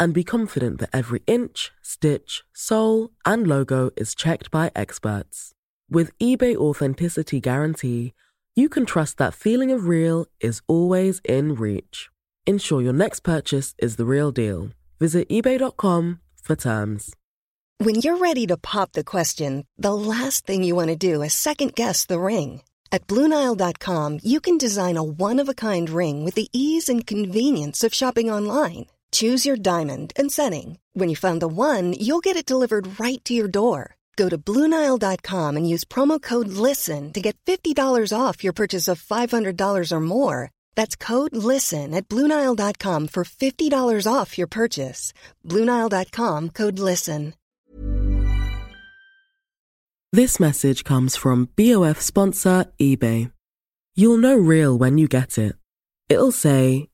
and be confident that every inch, stitch, sole, and logo is checked by experts. With eBay Authenticity Guarantee, you can trust that feeling of real is always in reach. Ensure your next purchase is the real deal. Visit eBay.com for terms. When you're ready to pop the question, the last thing you want to do is second guess the ring. At Bluenile.com, you can design a one of a kind ring with the ease and convenience of shopping online. Choose your diamond and setting. When you find the one, you'll get it delivered right to your door. Go to Bluenile.com and use promo code LISTEN to get $50 off your purchase of $500 or more. That's code LISTEN at Bluenile.com for $50 off your purchase. Bluenile.com code LISTEN. This message comes from BOF sponsor eBay. You'll know real when you get it. It'll say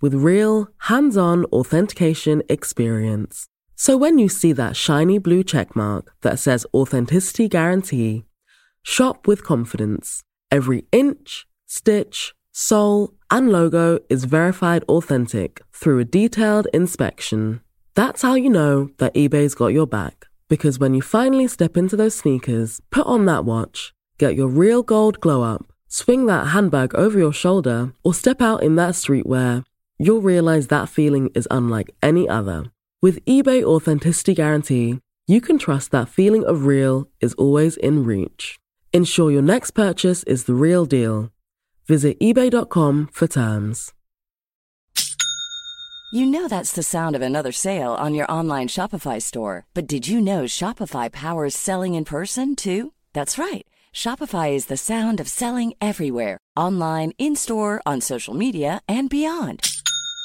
with real, hands on authentication experience. So when you see that shiny blue checkmark that says Authenticity Guarantee, shop with confidence. Every inch, stitch, sole, and logo is verified authentic through a detailed inspection. That's how you know that eBay's got your back. Because when you finally step into those sneakers, put on that watch, get your real gold glow up, swing that handbag over your shoulder, or step out in that streetwear, you'll realize that feeling is unlike any other. With eBay Authenticity Guarantee, you can trust that feeling of real is always in reach. Ensure your next purchase is the real deal. Visit eBay.com for terms. You know that's the sound of another sale on your online Shopify store. But did you know Shopify powers selling in person too? That's right. Shopify is the sound of selling everywhere online, in store, on social media, and beyond.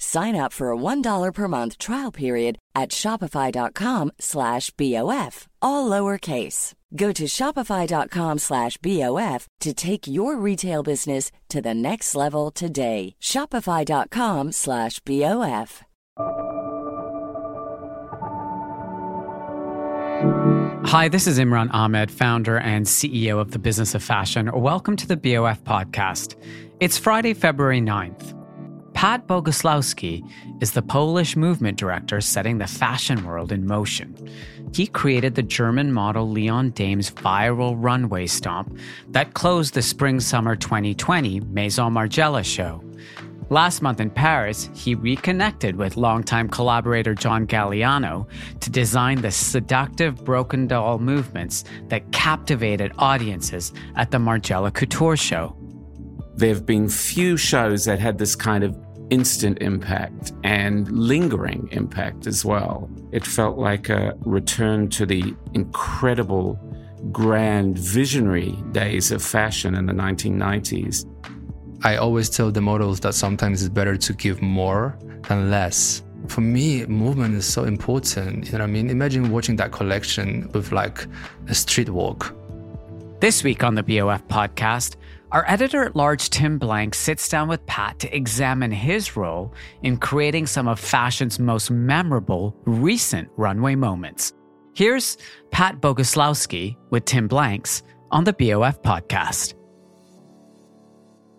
Sign up for a $1 per month trial period at shopify.com slash BOF, all lowercase. Go to shopify.com slash BOF to take your retail business to the next level today. Shopify.com slash BOF. Hi, this is Imran Ahmed, founder and CEO of the Business of Fashion. Welcome to the BOF podcast. It's Friday, February 9th. Pat Boguslawski is the Polish movement director setting the fashion world in motion. He created the German model Leon Dame's viral runway stomp that closed the spring summer 2020 Maison Margiela show. Last month in Paris, he reconnected with longtime collaborator John Galliano to design the seductive broken doll movements that captivated audiences at the Margiela Couture show. There have been few shows that had this kind of instant impact and lingering impact as well. It felt like a return to the incredible, grand, visionary days of fashion in the 1990s. I always tell the models that sometimes it's better to give more than less. For me, movement is so important. You know what I mean? Imagine watching that collection with like a street walk. This week on the BOF podcast, Our editor at large, Tim Blanks, sits down with Pat to examine his role in creating some of fashion's most memorable recent runway moments. Here's Pat Boguslawski with Tim Blanks on the BOF podcast.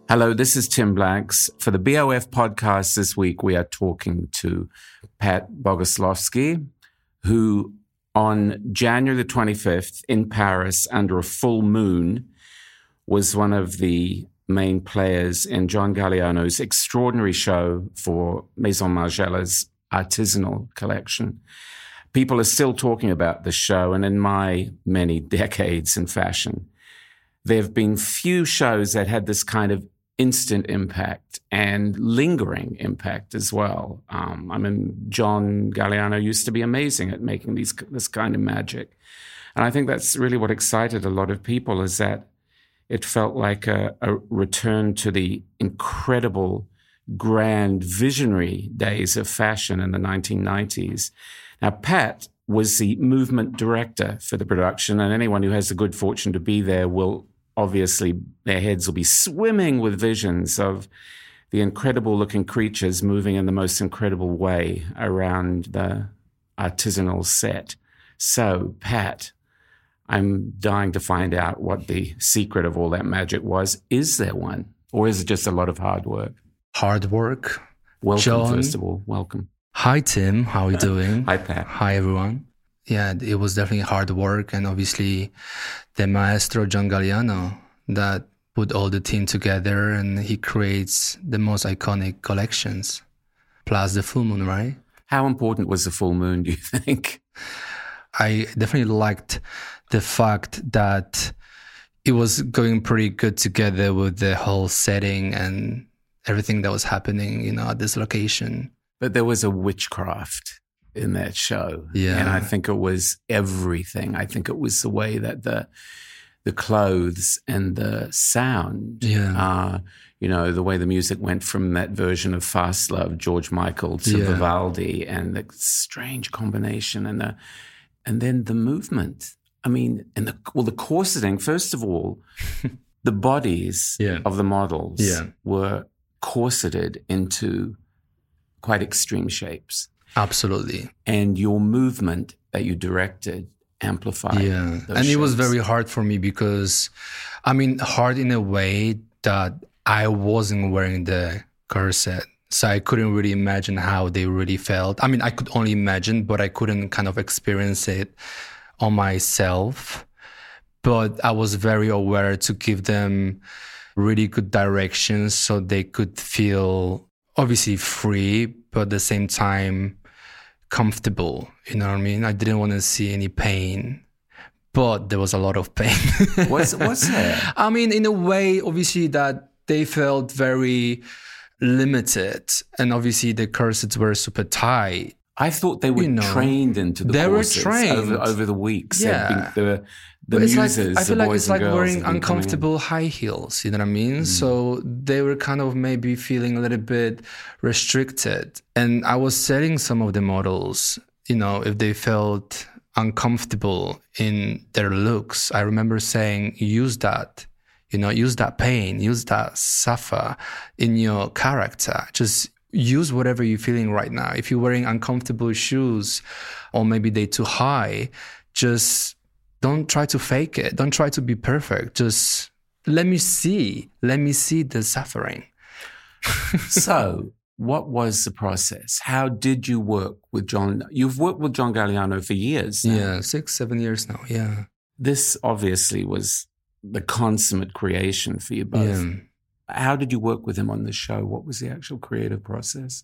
Hello, this is Tim Blanks. For the BOF podcast this week, we are talking to Pat Boguslawski, who on January the 25th in Paris under a full moon was one of the main players in John Galliano's extraordinary show for Maison Margiela's artisanal collection. People are still talking about the show, and in my many decades in fashion, there have been few shows that had this kind of instant impact and lingering impact as well. Um, I mean, John Galliano used to be amazing at making these this kind of magic, and I think that's really what excited a lot of people is that it felt like a, a return to the incredible, grand, visionary days of fashion in the 1990s. Now, Pat was the movement director for the production, and anyone who has the good fortune to be there will obviously, their heads will be swimming with visions of the incredible looking creatures moving in the most incredible way around the artisanal set. So, Pat, I'm dying to find out what the secret of all that magic was. Is there one? Or is it just a lot of hard work? Hard work. Welcome, John. first of all. Welcome. Hi, Tim. How are you doing? Hi, Pat. Hi, everyone. Yeah, it was definitely hard work. And obviously, the maestro John Galliano that put all the team together and he creates the most iconic collections, plus the full moon, right? How important was the full moon, do you think? I definitely liked the fact that it was going pretty good together with the whole setting and everything that was happening, you know, at this location. But there was a witchcraft in that show. Yeah. And I think it was everything. I think it was the way that the the clothes and the sound. Yeah. Uh, you know, the way the music went from that version of Fast Love, George Michael, to Yeah. Vivaldi, and the strange combination, and the and then the movement. I mean, and the well, the corseting. First of all, the bodies Yeah. of the models Yeah. were corseted into quite extreme shapes, Absolutely. and your movement that you directed amplified. yeah and it was very hard for me because i mean hard in a way that i wasn't wearing the corset so i couldn't really imagine how they really felt i mean i could only imagine but i couldn't kind of experience it on myself but i was very aware to give them really good directions so they could feel obviously free but at the same time comfortable. You know what I mean? I didn't want to see any pain, but there was a lot of pain. What's what's that? I mean, in a way, obviously, that they felt very limited, and obviously the corsets were super tight. I thought they were You know, trained into the they were corsets trained. over, over the weeks. Yeah. the the But it's muses, like I feel like it's like wearing have been coming in. uncomfortable high heels. You know what I mean? Mm. So they were kind of maybe feeling a little bit restricted. And I was telling some of the models, you know, if they felt uncomfortable in their looks, I remember saying, use that. You know, use that pain, use that suffer in your character. Just use whatever you're feeling right now. If you're wearing uncomfortable shoes or maybe they're too high, just don't try to fake it. Don't try to be perfect. Just let me see. Let me see the suffering. so, what was the process? How did you work with John? You've worked with John Galliano for years. now. Yeah, six, seven years now. Yeah. This obviously was the consummate creation for you both. Yeah. How did you work with him on the show? What was the actual creative process?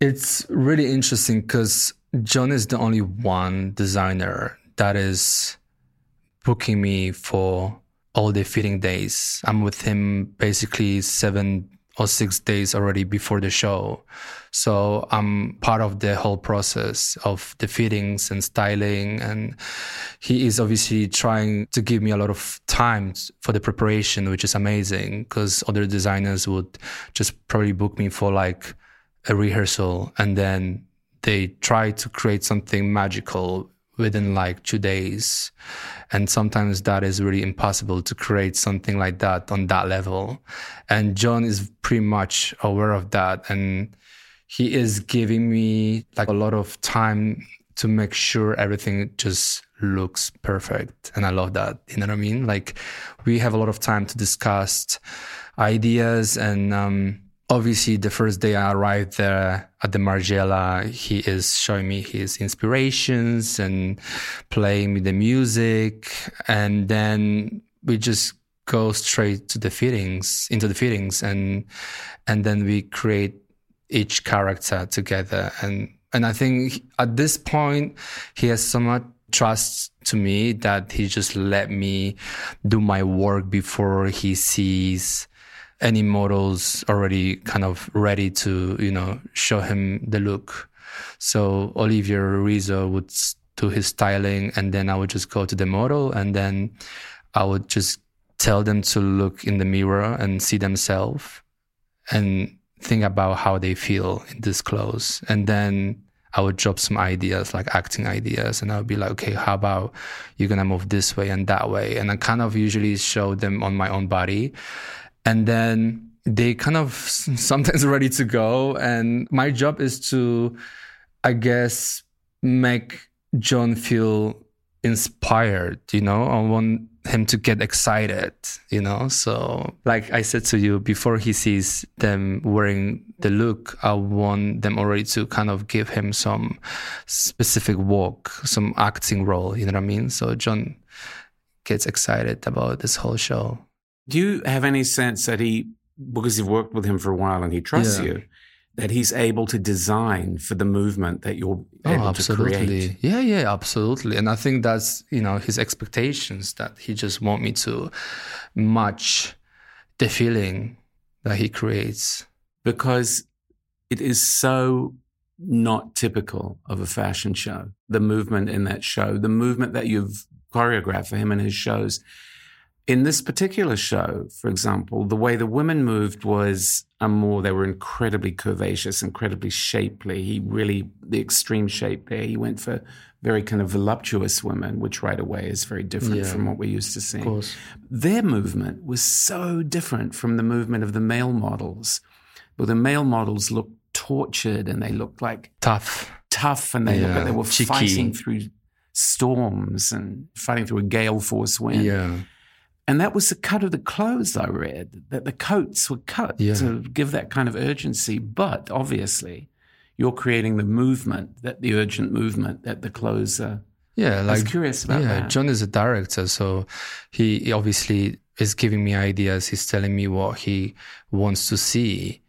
It's really interesting because John is the only one designer that is booking me for all the fitting days. I'm with him basically seven or six days already before the show. So I'm part of the whole process of the fittings and styling. And he is obviously trying to give me a lot of time for the preparation, which is amazing because other designers would just probably book me for like a rehearsal and then they try to create something magical within like two days. And sometimes that is really impossible to create something like that on that level. And John is pretty much aware of that. And he is giving me like a lot of time to make sure everything just looks perfect. And I love that. You know what I mean? Like we have a lot of time to discuss ideas and, um, obviously the first day I arrived there at the Margiela, he is showing me his inspirations and playing me the music. And then we just go straight to the fittings, into the fittings and, and then we create each character together. And, and I think at this point, he has so much trust to me that he just let me do my work before he sees any models already kind of ready to, you know, show him the look. So Olivier Rizzo would do his styling and then I would just go to the model and then I would just tell them to look in the mirror and see themselves and think about how they feel in this clothes. And then I would drop some ideas, like acting ideas, and I would be like, okay, how about you're gonna move this way and that way? And I kind of usually show them on my own body and then they kind of sometimes ready to go. And my job is to i guess make john feel inspired you know? I want him to get excited you know? So like i said to you before he sees them wearing the look i want them already to kind of give him some specific walk some acting role you know what i mean? So john gets excited about this whole show do you have any sense that he, because you've worked with him for a while and he trusts yeah. you, that he's able to design for the movement that you're oh, able absolutely. to create? Yeah, yeah, absolutely. And I think that's, you know, his expectations that he just want me to match the feeling that he creates. Because it is so not typical of a fashion show. The movement in that show, the movement that you've choreographed for him in his shows in this particular show, for example, the way the women moved was a more, they were incredibly curvaceous, incredibly shapely. He really, the extreme shape there, he went for very kind of voluptuous women, which right away is very different yeah, from what we're used to seeing. Their movement was so different from the movement of the male models. Well, the male models looked tortured and they looked like tough, tough, and they yeah, looked like they were cheeky. fighting through storms and fighting through a gale force wind. Yeah and that was the cut of the clothes I read, that the coats were cut yeah. to give that kind of urgency. But obviously, you're creating the movement, that the urgent movement that the clothes are. Yeah, like, I was curious about yeah, that. John is a director, so he, he obviously is giving me ideas. He's telling me what he wants to see.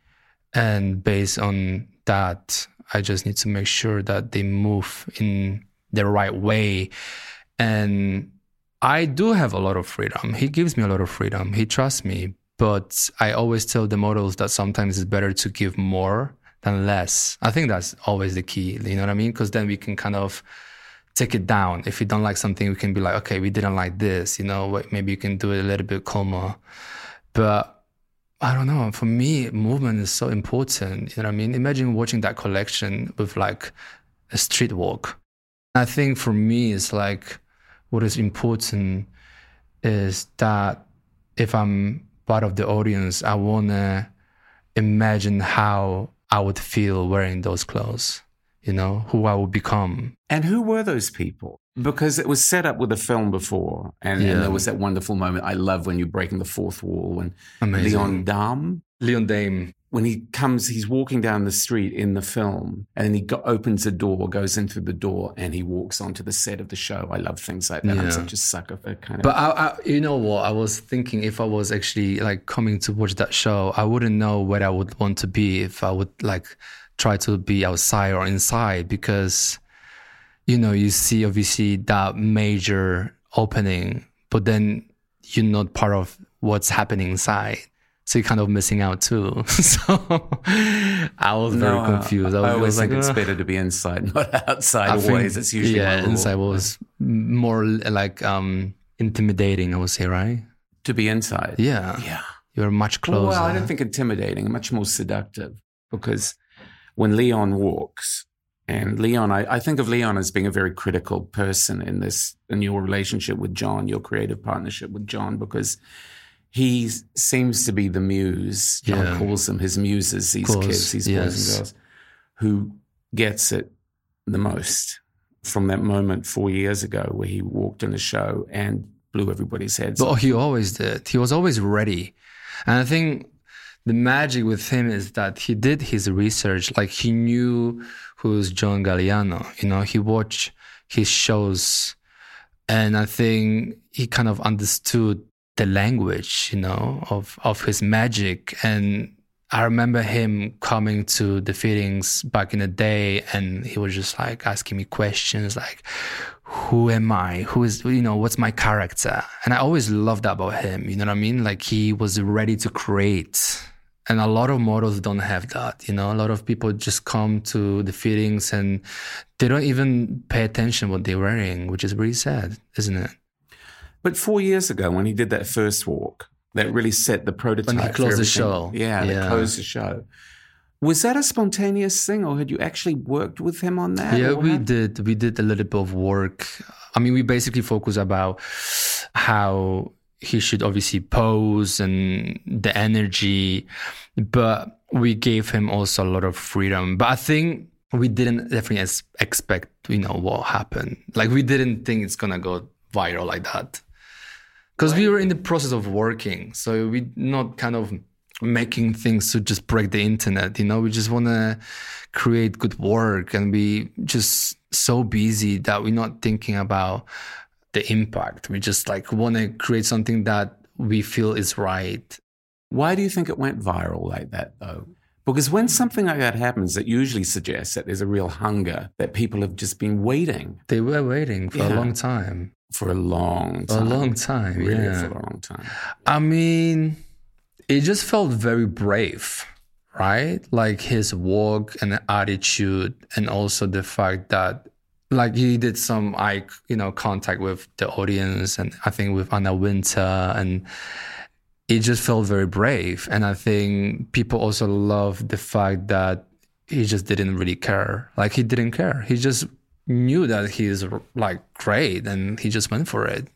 And based on that, I just need to make sure that they move in the right way. And I do have a lot of freedom. He gives me a lot of freedom. He trusts me. But I always tell the models that sometimes it's better to give more than less. I think that's always the key. You know what I mean? Because then we can kind of take it down. If we don't like something, we can be like, okay, we didn't like this. You know, maybe you can do it a little bit calmer. But I don't know. For me, movement is so important. You know what I mean? Imagine watching that collection with like a street walk. I think for me, it's like what is important is that if I'm part of the audience, I want to imagine how I would feel wearing those clothes, you know, who I would become. And who were those people? Because it was set up with a film before, and, yeah. and there was that wonderful moment. I love when you're breaking the fourth wall when Amazing. Leon Dame, Leon Dame, when he comes, he's walking down the street in the film and he go, opens a door, goes in through the door, and he walks onto the set of the show. I love things like that. Yeah. I'm such a sucker for kind of. But I, I, you know what? I was thinking if I was actually like coming to watch that show, I wouldn't know where I would want to be if I would like try to be outside or inside because, you know, you see obviously that major opening, but then you're not part of what's happening inside so you're kind of missing out too. so I was no, very confused. I, I always think like, it's better to be inside, not outside. I always, think, it's usually yeah. Inside was more like um, intimidating. I would say, right? To be inside, yeah, yeah, you're much closer. Well, I don't think intimidating. Much more seductive because when Leon walks, And Leon, I, I, think of Leon as being a very critical person in this, in your relationship with John, your creative partnership with John, because he seems to be the muse. John yeah. calls them his muses, these kids, these yes. boys and girls, who gets it the most from that moment four years ago where he walked in a show and blew everybody's heads. But oh, off. he always did. He was always ready. And I think the magic with him is that he did his research. Like he knew who's John Galliano. You know, he watched his shows and I think he kind of understood the language, you know, of, of his magic. And I remember him coming to the fittings back in the day and he was just like asking me questions like, who am I? Who is, you know, what's my character? And I always loved that about him. You know what I mean? Like he was ready to create. And a lot of models don't have that. You know, a lot of people just come to the fittings and they don't even pay attention what they're wearing, which is really sad, isn't it? But four years ago, when he did that first walk, that really set the prototype. When he closed the show. Yeah, yeah. closed the show. Was that a spontaneous thing, or had you actually worked with him on that? Yeah, we did. We did a little bit of work. I mean, we basically focus about how he should obviously pose and the energy, but we gave him also a lot of freedom. But I think we didn't definitely expect, you know, what happened. Like we didn't think it's gonna go viral like that because we were in the process of working so we not kind of making things to just break the internet you know? We just want to create good work and we just so busy that we're not thinking about the impact. We just like want to create something that we feel is right. Why do you think it went viral like that though? Because when something like that happens, it usually suggests that there's a real hunger that people have just been waiting. They were waiting for yeah. a long time for a long time. A long time, really yeah. for a long time. I mean, it just felt very brave, right? Like his walk and attitude, and also the fact that like he did some eye, you know, contact with the audience, and I think with Anna Wintour, and it just felt very brave. And I think people also love the fact that he just didn't really care. Like he didn't care. He just knew that he's like great and he just went for it.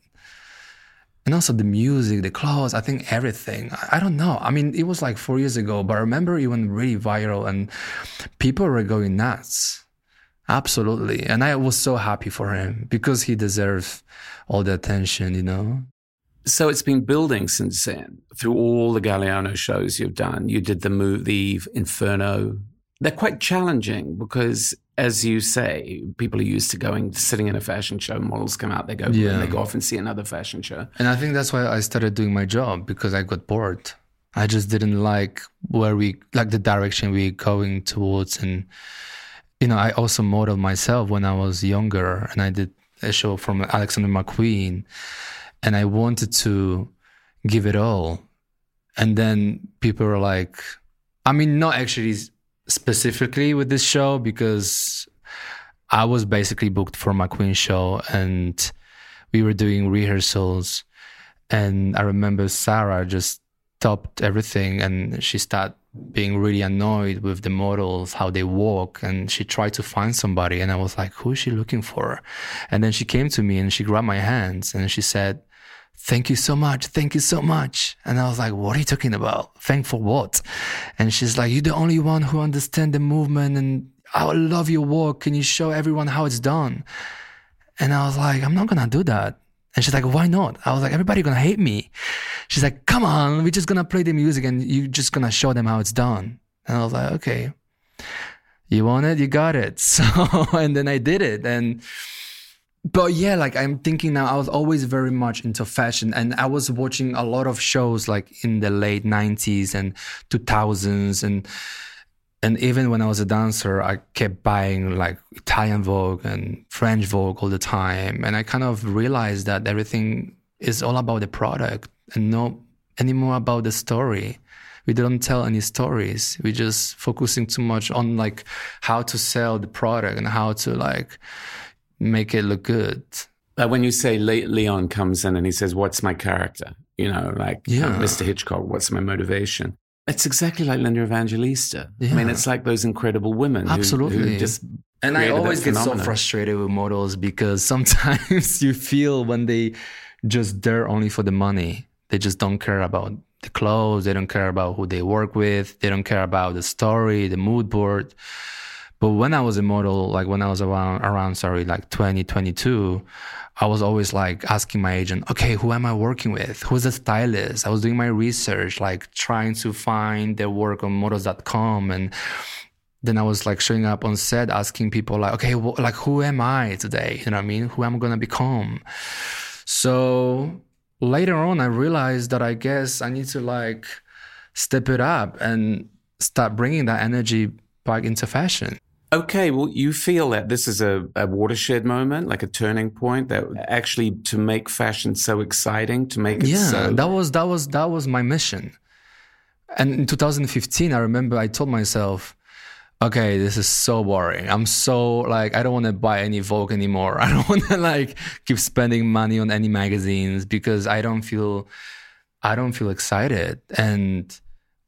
And also the music the clothes i think everything. I, I, don't know. I mean it was like four years ago but i remember it went really viral and people were going nuts. Absolutely. And i was so happy for him because he deserves all the attention you know? So it's been building since then. Through all the galliano shows you've done you did the move, movie inferno they're quite challenging because as you say, people are used to going, sitting in a fashion show. Models come out, they go, yeah. and they go off and see another fashion show. And I think that's why I started doing my job because I got bored. I just didn't like where we, like the direction we are going towards. And, you know, I also modeled myself when I was younger and I did a show from Alexander McQueen and I wanted to give it all. And then people were like, I mean, not actually specifically with this show because I was basically booked for McQueen show and we were doing rehearsals. And I remember Sarah just stopped everything and she started being really annoyed with the models, how they walk. And she tried to find somebody. And I was like, who is she looking for? And then she came to me and she grabbed my hands and she said, thank you so much. Thank you so much. And I was like, what are you talking about? Thank for what? And she's like, you're the only one who understand the movement and I love your work. Can you show everyone how it's done? And I was like, I'm not going to do that. And she's like, why not? I was like, everybody gonna hate me. She's like, come on, we're just gonna play the music and you're just gonna show them how it's done. And I was like, okay, you want it? You got it. So, and then I did it. And but yeah, like I'm thinking now, I was always very much into fashion, and I was watching a lot of shows like in the late '90s and 2000s, and and even when I was a dancer, I kept buying like Italian Vogue and French Vogue all the time, and I kind of realized that everything is all about the product and not anymore about the story. We don't tell any stories. We're just focusing too much on like how to sell the product and how to like make it look good. But when you say Le- Leon comes in and he says, "What's my character?" You know, like uh, yeah. Mr. Hitchcock, "What's my motivation?" It's exactly like Linda Evangelista. Yeah. I mean, it's like those incredible women Absolutely. Who, who just and I always get so frustrated with models because sometimes you feel when they just there only for the money. They just don't care about the clothes. They don't care about who they work with. They don't care about the story, the mood board. But when I was a model, like when I was around, around sorry, like 2022, I was always like asking my agent, okay, who am I working with? Who's the stylist? I was doing my research, like trying to find their work on models.com. And then I was like showing up on set, asking people like, okay, like who am I today? You know what I mean? Who am I to become? So later on, I realized that I guess I need to like step it up and start bringing that energy back into fashion. Okay, well, you feel that this is a, a, watershed moment, like a turning point, that actually to make fashion so exciting, to make it yeah, so. that was that was that was my mission. And in 2015, I remember I told myself, okay, this is so boring. I'm so like, I don't want to buy any Vogue anymore. I don't want to like keep spending money on any magazines because I don't feel, I don't feel excited. And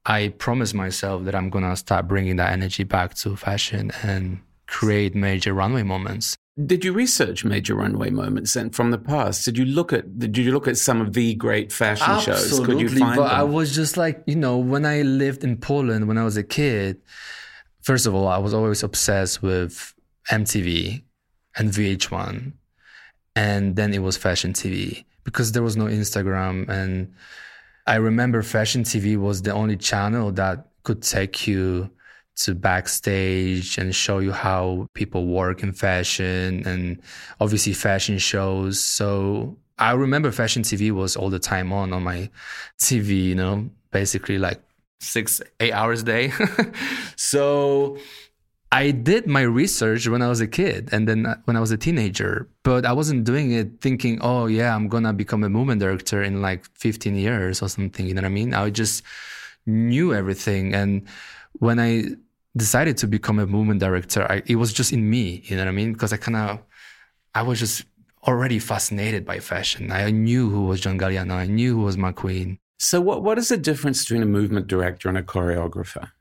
I promised myself that I'm to start bringing that energy back to fashion and create major runway moments. Did you research major runway moments then from the past? Did you look at did you look at some of the great fashion Absolutely, shows? Could you find but them? I was just like, you know, when I lived in Poland when I was a kid, first of all, I was always obsessed with MTV and VH1. And then it was fashion TV because there was no Instagram. And I remember fashion TV was the only channel that could take you to backstage and show you how people work in fashion and obviously fashion shows. So I remember fashion TV was all the time on on my TV, you know, basically like six, eight hours a day. so I did my research when I was a kid and then uh, when I was a teenager, but I wasn't doing it thinking, oh, yeah, I'm going to become a movement director in like 15 years or something. You know what I mean? I just knew everything. And when I decided to become a movement director, I, it was just in me. You know what I mean? Because I kind of, I was just already fascinated by fashion. I knew who was John Galliano. I knew who was McQueen. So, what, what is the difference between a movement director and a choreographer?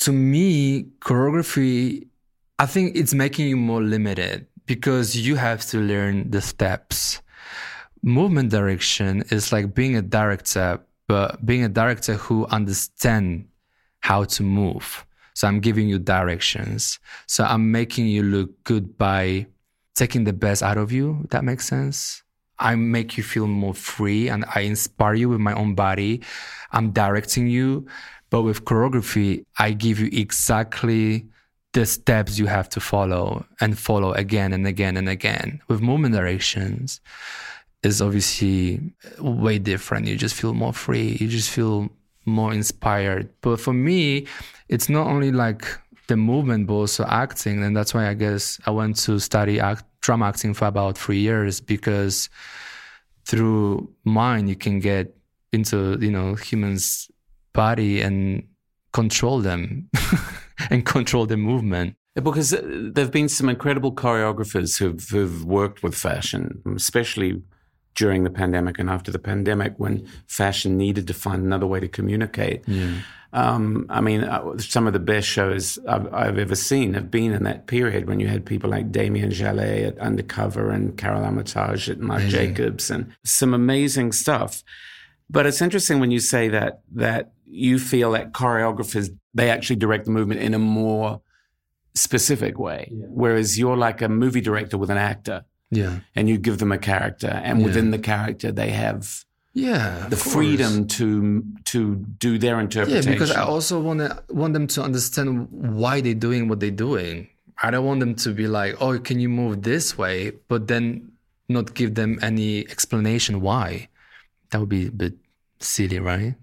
To me, choreography, I think it's making you more limited because you have to learn the steps. Movement direction is like being a director, but being a director who understands how to move. So I'm giving you directions. So I'm making you look good by taking the best out of you. That makes sense. I make you feel more free and I inspire you with my own body. I'm directing you. But with choreography, I give you exactly the steps you have to follow and follow again and again and again. With movement directions, is obviously way different. You just feel more free. You just feel more inspired. But for me, it's not only like the movement, but also acting. And that's why I guess I went to study act, drum acting for about three years because through mind you can get into you know humans body and control them and control the movement because uh, there have been some incredible choreographers who've, who've worked with fashion especially during the pandemic and after the pandemic when fashion needed to find another way to communicate yeah. Um, I mean, uh, some of the best shows I've, I've, ever seen have been in that period when you had people like Damien Jalet at Undercover and Karole Armitage at Marc. Jacobs and some amazing stuff. But it's interesting when you say that that you feel that choreographers they actually direct the movement in a more specific way, yeah. whereas you're like a movie director with an actor, yeah, and you give them a character, and yeah. within the character they have yeah the freedom to to do their interpretation yeah because i also want to want them to understand why they're doing what they're doing. I don't want them to be like oh can you move this way? But then not give them any explanation why. That would be a bit silly right?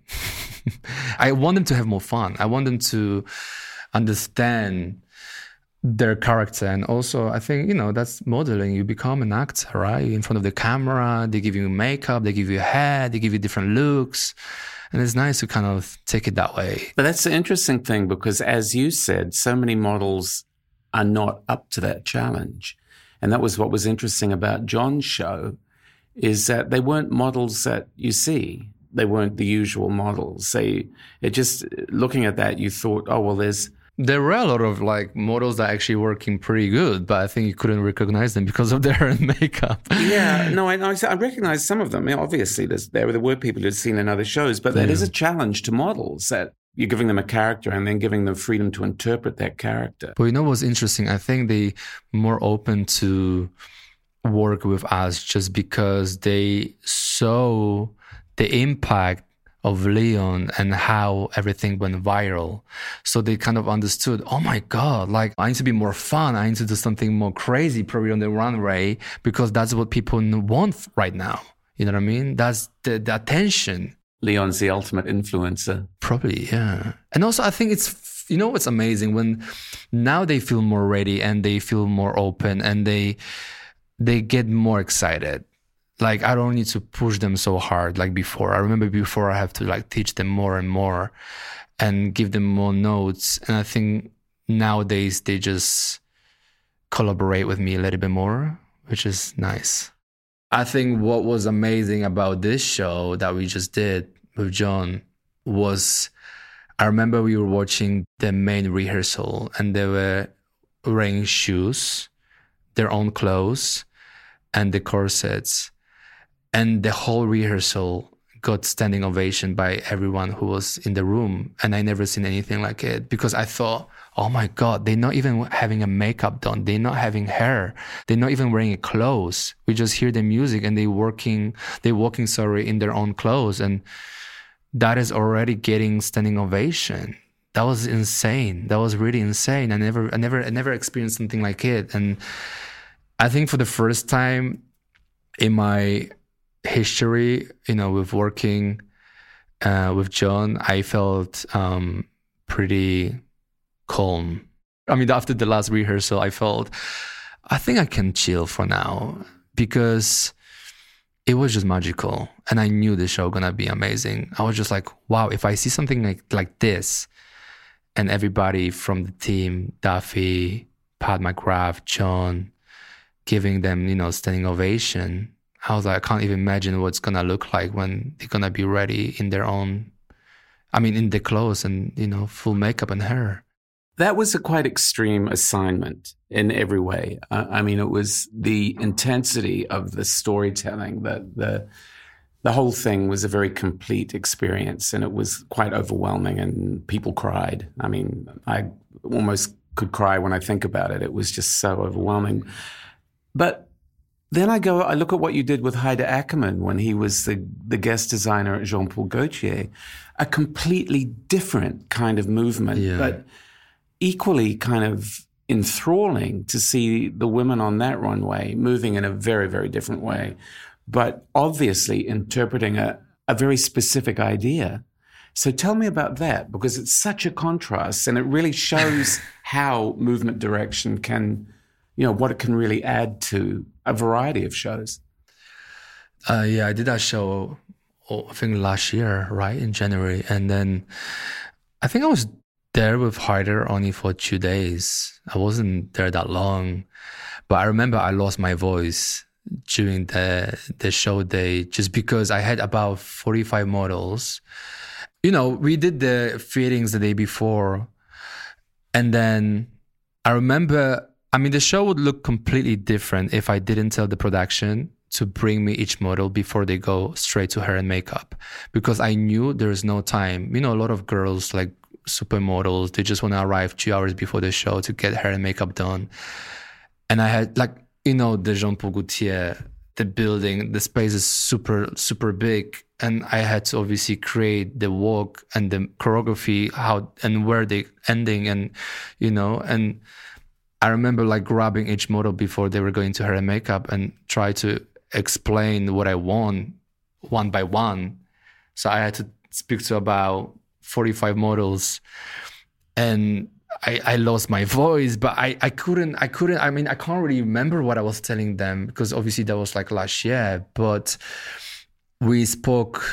I want them to have more fun. I want them to understand their character. And also i think you know that's modeling. You become an actor right? In front of the camera they give you makeup they give you hair they give you different looks. And it's nice to kind of take it that way. But that's the interesting thing because as you said so many models are not up to that challenge. And that was what was interesting about john's show is that they weren't models that you see they weren't the usual models they it just looking at that you thought oh well there's there were a lot of like models that actually working pretty good, but I think you couldn't recognize them because of their makeup. yeah, no, I, I recognize some of them. I mean, obviously, there, there were people who'd seen in other shows, but yeah. is a challenge to models that you're giving them a character and then giving them freedom to interpret that character. But you know what's interesting? I think they more open to work with us just because they saw the impact of Leon and how everything went viral. So they kind of understood, oh my God, like I need to be more fun. I need to do something more crazy probably on the runway because that's what people want right now. You know what I mean? That's the, the attention. Leon's the ultimate influencer. Probably, yeah. And also, I think it's, you know, what's amazing when now they feel more ready and they feel more open and they, they get more excited like I don't need to push them so hard like before. I remember before I have to like teach them more and more and give them more notes. And I think nowadays they just collaborate with me a little bit more, which is nice. I think what was amazing about this show that we just did with John was I remember we were watching the main rehearsal and they were wearing shoes, their own clothes, and the corsets and the whole rehearsal got standing ovation by everyone who was in the room. And i never seen anything like it because i thought oh my god they're not even having a makeup done. They're not having hair. They're not even wearing clothes. We just hear the music and they working they walking sorry in their own clothes. And that is already getting standing ovation. That was insane. That was really insane. I never i never i never experienced something like it. And i think for the first time in my history, you know, with working uh, with John, I felt um, pretty calm. I mean, after the last rehearsal, I felt I think I can chill for now because it was just magical, and I knew the show gonna be amazing. I was just like, wow, if I see something like like this, and everybody from the team, Duffy, Pat McGrath, John, giving them, you know, standing ovation I was like, I can't even imagine what's gonna look like when they're gonna be ready in their own, I mean, in the clothes and you know, full makeup and hair. That was a quite extreme assignment in every way. I mean, it was the intensity of the storytelling that the the whole thing was a very complete experience, and it was quite overwhelming. And people cried. I mean, I almost could cry when I think about it. It was just so overwhelming. But then I go, I look at what you did with Haider Ackermann when he was the, the guest designer at Jean Paul Gaultier. A completely different kind of movement, yeah. but equally kind of enthralling to see the women on that runway moving in a very, very different way, but obviously interpreting a, a very specific idea. So tell me about that because it's such a contrast and it really shows how movement direction can you know, what it can really add to a variety of shows. Uh, yeah, I did that show, oh, I think last year, right, in January. And then I think I was there with Haider only for two days. I wasn't there that long. But I remember I lost my voice during the the show day just because I had about 45 models. You know, we did the fittings the day before. And then I remember I mean, the show would look completely different if I didn't tell the production to bring me each model before they go straight to hair and makeup because I knew there's no time. You know, a lot of girls like supermodels, they just want to arrive two hours before the show to get hair and makeup done. And I had like, you know, the Jean Paul Gaultier, the building, the space is super, super big. And I had to obviously create the walk and the choreography, how and where they ending and, you know, and I remember like grabbing each model before they were going to hair and makeup and try to explain what I want one by one. So I had to speak to about 45 models and I, I lost my voice, but I, I couldn't, I couldn't, I mean, I can't really remember what I was telling them because obviously that was like last year, but we spoke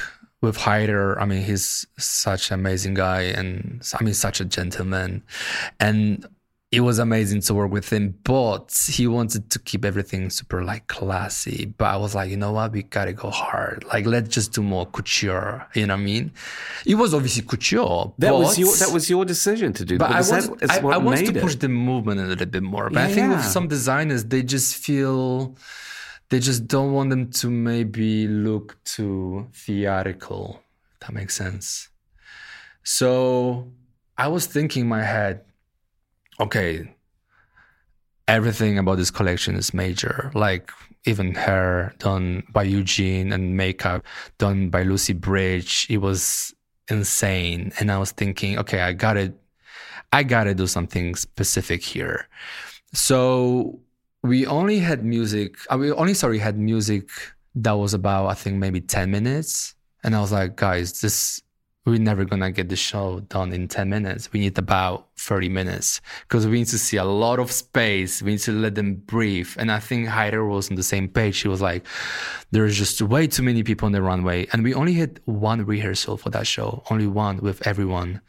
with Haider. I mean, he's such an amazing guy and I mean, such a gentleman. And it was amazing to work with him, but he wanted to keep everything super like classy. But I was like, you know what, we gotta go hard. Like, let's just do more couture. You know what I mean? It was obviously couture. That but, was your that was your decision to do. But I because want, that is I, what I want to made push the movement a little bit more. But I think with some designers, they just feel they just don't want them to maybe look too theatrical. If that makes sense. So I was thinking in my head, okay, everything about this collection is major. Like even hair done by Eugene and makeup done by Lucy Bridge. It was insane. And I was thinking, okay, I gotta I gotta do something specific here. So we only had music. uh, We only sorry had music that was about I think maybe ten minutes, and I was like, guys, this we're never gonna get the show done in ten minutes. We need about thirty minutes because we need to see a lot of space. We need to let them breathe. And I think Haider was on the same page. She was like, there's just way too many people on the runway, and we only had one rehearsal for that show, only one with everyone.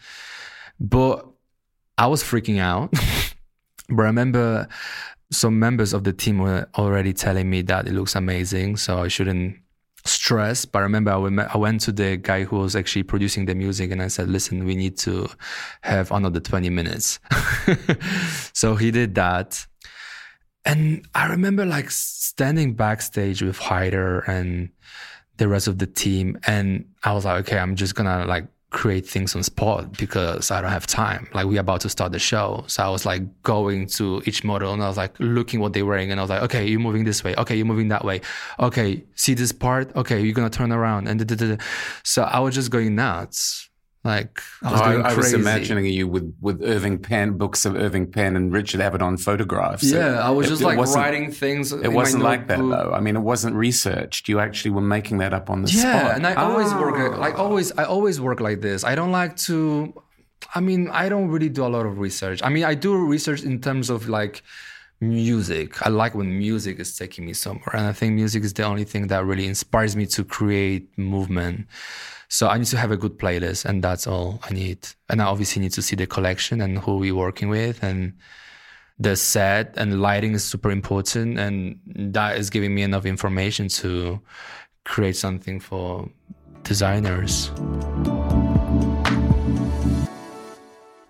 But I was freaking out. but I remember some members of the team were already telling me that it looks amazing, so I shouldn't stress. But I remember I went, I went to the guy who was actually producing the music and I said, listen, we need to have another 20 minutes. so he did that. And I remember like standing backstage with Haider and the rest of the team. And I was like, okay, I'm just gonna like create things on spot because I don't have time. Like we're about to start the show. So I was like going to each model and I was like looking what they're wearing and I was like, okay, you're moving this way. Okay, you're moving that way. Okay, see this part? Okay, you're gonna turn around and da, da, da, so I was just going nuts. Like I was I, going I was imagining you with, with Irving Penn, books of Irving Penn and Richard Avedon photographs. Yeah, I was just it like wasn't- writing things. It my wasn't like that though. I mean, it wasn't researched. You actually were making that up on the yeah spot. and i always work Ah. like always i always work like this i don't like to i mean i don't really do a lot of research i mean i do research in terms of like music. I like when music is taking me somewhere and i think music is the only thing that really inspires me to create movement. So i need to have a good playlist and that's all i need. And i obviously need to see the collection and who we're working with and the set and lighting is super important and that is giving me enough information to create something for designers.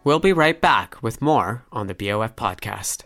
We'll be right back with more on the BOF podcast.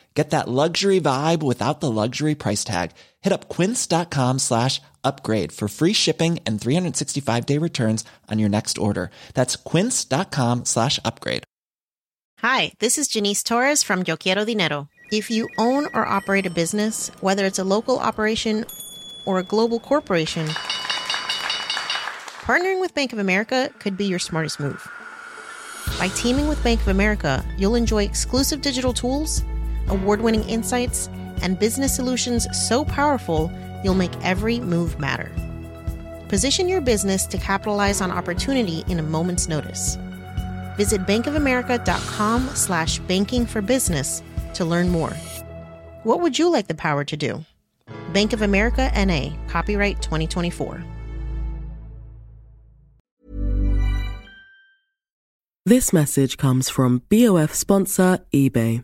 Get that luxury vibe without the luxury price tag. Hit up quince.com slash upgrade for free shipping and 365 day returns on your next order. That's quince.com slash upgrade. Hi, this is Janice Torres from Yo Quiero Dinero. If you own or operate a business, whether it's a local operation or a global corporation, partnering with Bank of America could be your smartest move. By teaming with Bank of America, you'll enjoy exclusive digital tools, award winning insights, and business solutions so powerful you'll make every move matter. Position your business to capitalize on opportunity in a moment's notice. Visit bankofamerica.com slash banking for business to learn more. What would you like the power to do? Bank of America NA, copyright 2024. This message comes from BOF sponsor eBay.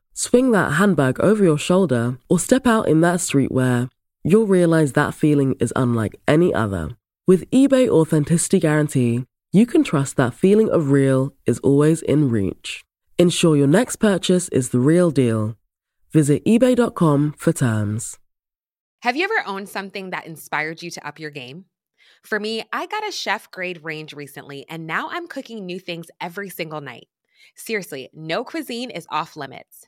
swing that handbag over your shoulder, or step out in that streetwear, you'll realize that feeling is unlike any other. With eBay Authenticity Guarantee, you can trust that feeling of real is always in reach. Ensure your next purchase is the real deal. Visit eBay.com for terms. Have you ever owned something that inspired you to up your game? For me, I got a chef grade range recently, and now I'm cooking new things every single night. Seriously, no cuisine is off limits.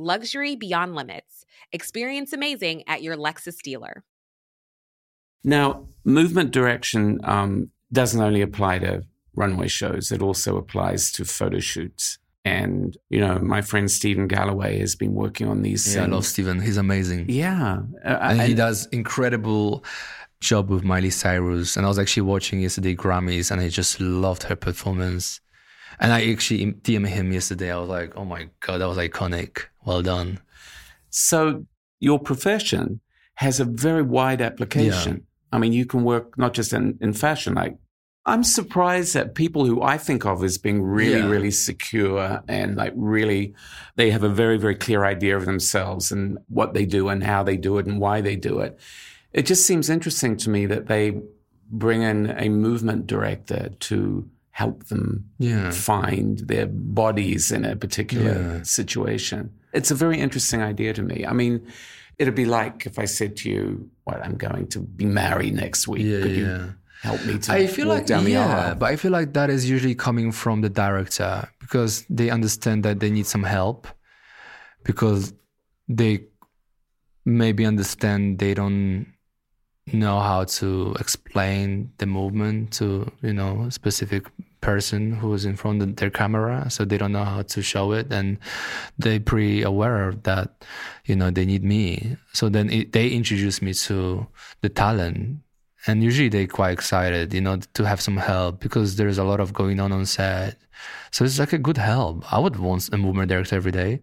Luxury beyond limits. Experience amazing at your Lexus dealer. Now, movement direction um, doesn't only apply to runway shows, it also applies to photo shoots. And, you know, my friend Stephen Galloway has been working on these. Yeah, I love Stephen. He's amazing. Yeah. Uh, and he does incredible job with Miley Cyrus. And I was actually watching yesterday Grammys and I just loved her performance. And I actually DM'd him yesterday. I was like, oh my God, that was iconic. Well done. So your profession has a very wide application. Yeah. I mean, you can work not just in, in fashion, like I'm surprised that people who I think of as being really, yeah. really secure and like really, they have a very, very clear idea of themselves and what they do and how they do it and why they do it. It just seems interesting to me that they bring in a movement director to help them yeah. find their bodies in a particular situation. It's a very interesting idea to me. I mean, it'd be like if I said to you, "What I'm going to be married next week." Yeah, Could yeah. you help me to I feel like yeah, but I feel like that is usually coming from the director because they understand that they need some help because they maybe understand they don't know how to explain the movement to you know specific person who is in front of their camera so they don't know how to show it and they're pretty aware that you know they need me so then it, they introduce me to the talent and usually they're quite excited you know to have some help because there's a lot of going on on set so it's like a good help i would want a movement director every day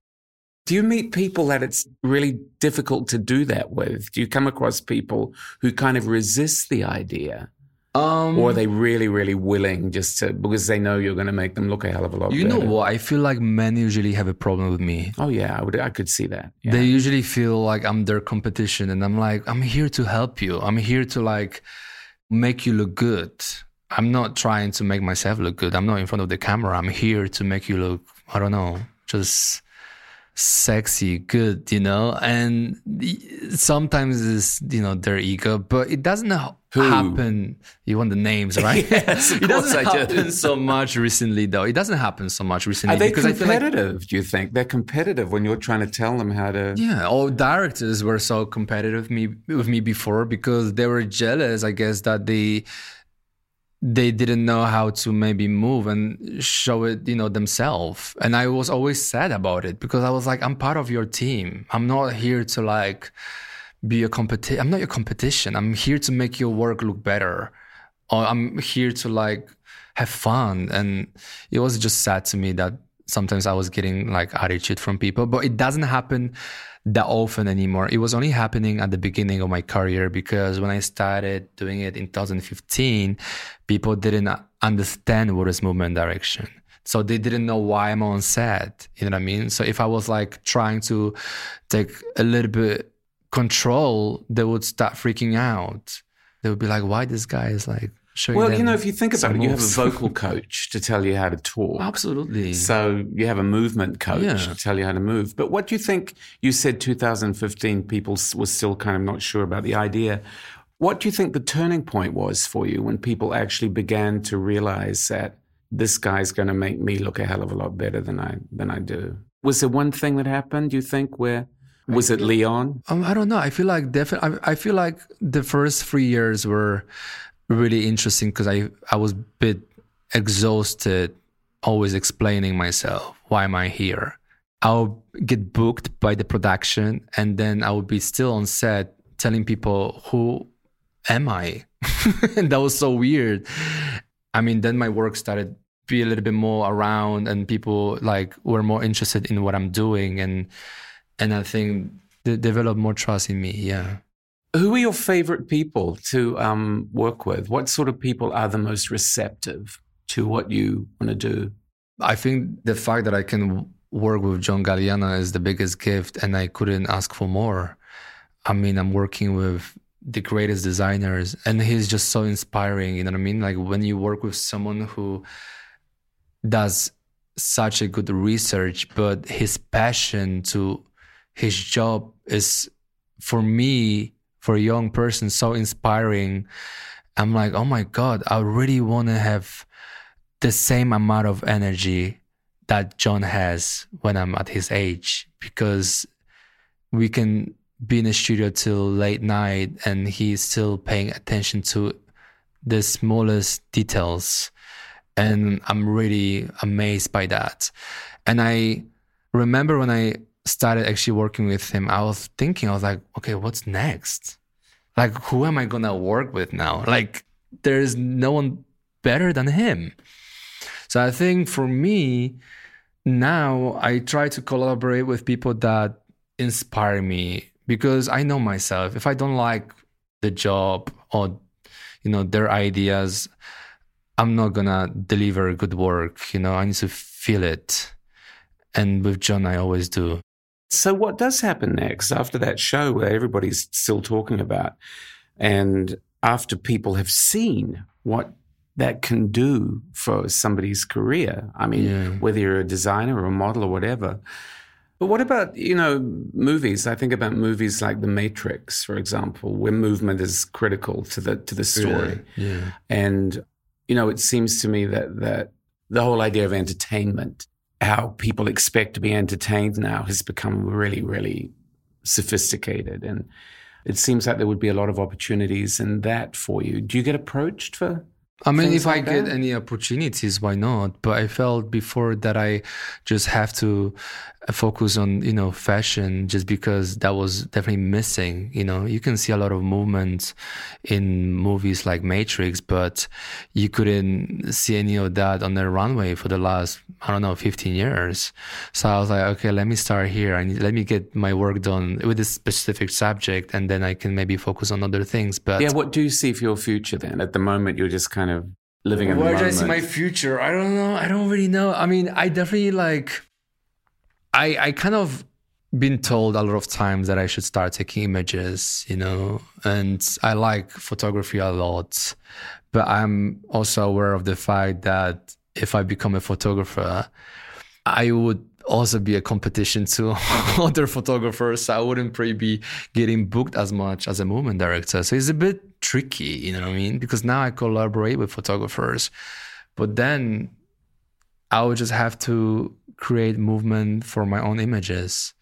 do you meet people that it's really difficult to do that with? Do you come across people who kind of resist the idea? Um, or are they really, really willing just to, because they know you're going to make them look a hell of a lot you better? know what? I feel like men usually have a problem with me. Oh, yeah, I, would, I could see that. Yeah. They usually feel like I'm their competition. And I'm like, I'm here to help you. I'm here to like make you look good. I'm not trying to make myself look good. I'm not in front of the camera. I'm here to make you look, I don't know, just sexy, good, you know, and sometimes it's, you know, their ego, but it doesn't Who? happen. You want the names, right? yes, it doesn't happen do. so much recently, though. It doesn't happen so much recently Are they because I feel like competitive, do you think? They're competitive when you're trying to tell them how to. yeah, all directors were so competitive with me with me before because they were jealous, I guess, that they they didn't know how to maybe move and show it, you know, themselves. And I was always sad about it because I was like, I'm part of your team. I'm not here to like be a competition. I'm not your competition. I'm here to make your work look better. Or I'm here to like have fun. And it was just sad to me that sometimes I was getting like attitude from people, but it doesn't happen that often anymore. It was only happening at the beginning of my career because when I started doing it in 2015, people didn't understand what is movement direction. So they didn't know why I'm on set. You know what I mean? So if I was like trying to take a little bit control, they would start freaking out. They would be like, why this guy is like showing Well, you know, if you think about it, you have a vocal coach to tell you how to talk. Absolutely. So you have a movement coach Yeah. to tell you how to move. But what do you think? You said 2015, people were still kind of not sure about the idea. What do you think the turning point was for you when people actually began to realize that this guy's going to make me look a hell of a lot better than I than I do? Was there one thing that happened? Do you think where was it Leon? Um, I don't know. I feel like definitely. I, I feel like the first three years were really interesting because I I was a bit exhausted, always explaining myself. Why am I here? I'll get booked by the production and then I would be still on set telling people, who am I? and that was so weird. I mean, then my work started be a little bit more around and people like were more interested in what I'm doing and and I think they developed more trust in me. Yeah. Who are your favorite people to um, work with? What sort of people are the most receptive to what you want to do? I think the fact that I can work with John Galliano is the biggest gift, and I couldn't ask for more. I mean, I'm working with the greatest designers, and he's just so inspiring. You know what I mean? Like when you work with someone who does such a good research, but his passion to his job is, for me, for a young person, so inspiring. I'm like, oh my God, I really want to have the same amount of energy that John has when I'm at his age because we can be in the studio till late night and he's still paying attention to the smallest details. And I'm really amazed by that. And I remember when I started actually working with him, I was thinking, I was like, okay, what's next? Like, who am I to work with now? Like, there's no one better than him. So I think for me, now I try to collaborate with people that inspire me because I know myself. If I don't like the job or you know their ideas, I'm not gonna deliver good work. You know, I need to feel it. And with John, I always do. So, what does happen next after that show where everybody's still talking about, and after people have seen what that can do for somebody's career. I mean, yeah. whether you're a designer or a model or whatever. But what about, you know, movies? I think about movies like The Matrix, for example, where movement is critical to the to the story. Yeah, yeah. And, you know, it seems to me that that the whole idea of entertainment, how people expect to be entertained now has become really, really sophisticated. And it seems like there would be a lot of opportunities in that for you. Do you get approached for I mean, if like I get any opportunities, why not? But I felt before that I just have to focus on you know fashion just because that was definitely missing you know? You can see a lot of movement in movies like matrix but you couldn't see any of that on the runway for the last i don't know 15 years. So i was like okay let me start here. And let me get my work done with this specific subject and then i can maybe focus on other things. But yeah what do you see for your future then? At the moment you're just kind of living in where do i see my future? I don't know. I don't really know. I mean i definitely like I I kind of been told a lot of times that I should start taking images, you know, and I like photography a lot, but I'm also aware of the fact that if I become a photographer, I would also be a competition to other photographers. I wouldn't probably be getting booked as much as a movement director. So it's a bit tricky, you know what I mean? Because now I collaborate with photographers, but then I would just have to create movement for my own images.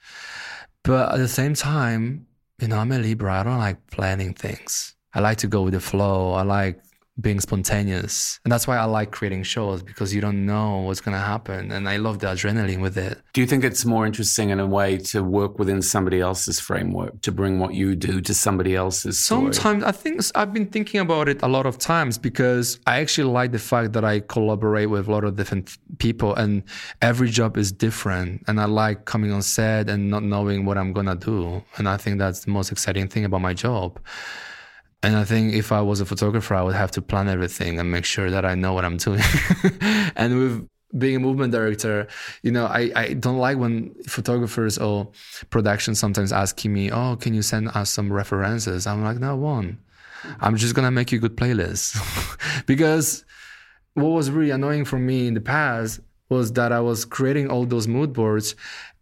But at the same time, you know, I'm a Libra. I don't like planning things. I like to go with the flow. I like being spontaneous. And that's why I like creating shows because you don't know what's going to happen. And I love the adrenaline with it. Do you think it's more interesting in a way to work within somebody else's framework, to bring what you do to somebody else's? Story? Sometimes I think I've been thinking about it a lot of times because I actually like the fact that I collaborate with a lot of different people and every job is different. And I like coming on set and not knowing what I'm going to do. And I think that's the most exciting thing about my job. And I think if I was a photographer, I would have to plan everything and make sure that I know what I'm doing. and with being a movement director, you know, I, I don't like when photographers or production sometimes asking me, oh, can you send us some references? I'm like, no, one. I'm just going to make you good playlist. because what was really annoying for me in the past was that I was creating all those mood boards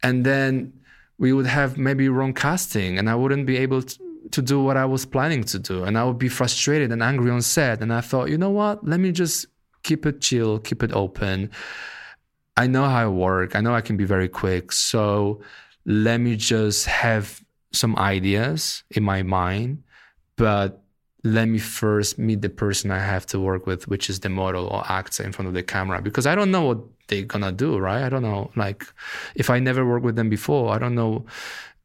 and then we would have maybe wrong casting and I wouldn't be able to, to do what I was planning to do. And I would be frustrated and angry on set. And I thought, you know what? Let me just keep it chill, keep it open. I know how I work. I know I can be very quick. So let me just have some ideas in my mind, but let me first meet the person I have to work with, which is the model or actor in front of the camera, because I don't know what they're gonna do, right? I don't know. Like, if I never worked with them before, I don't know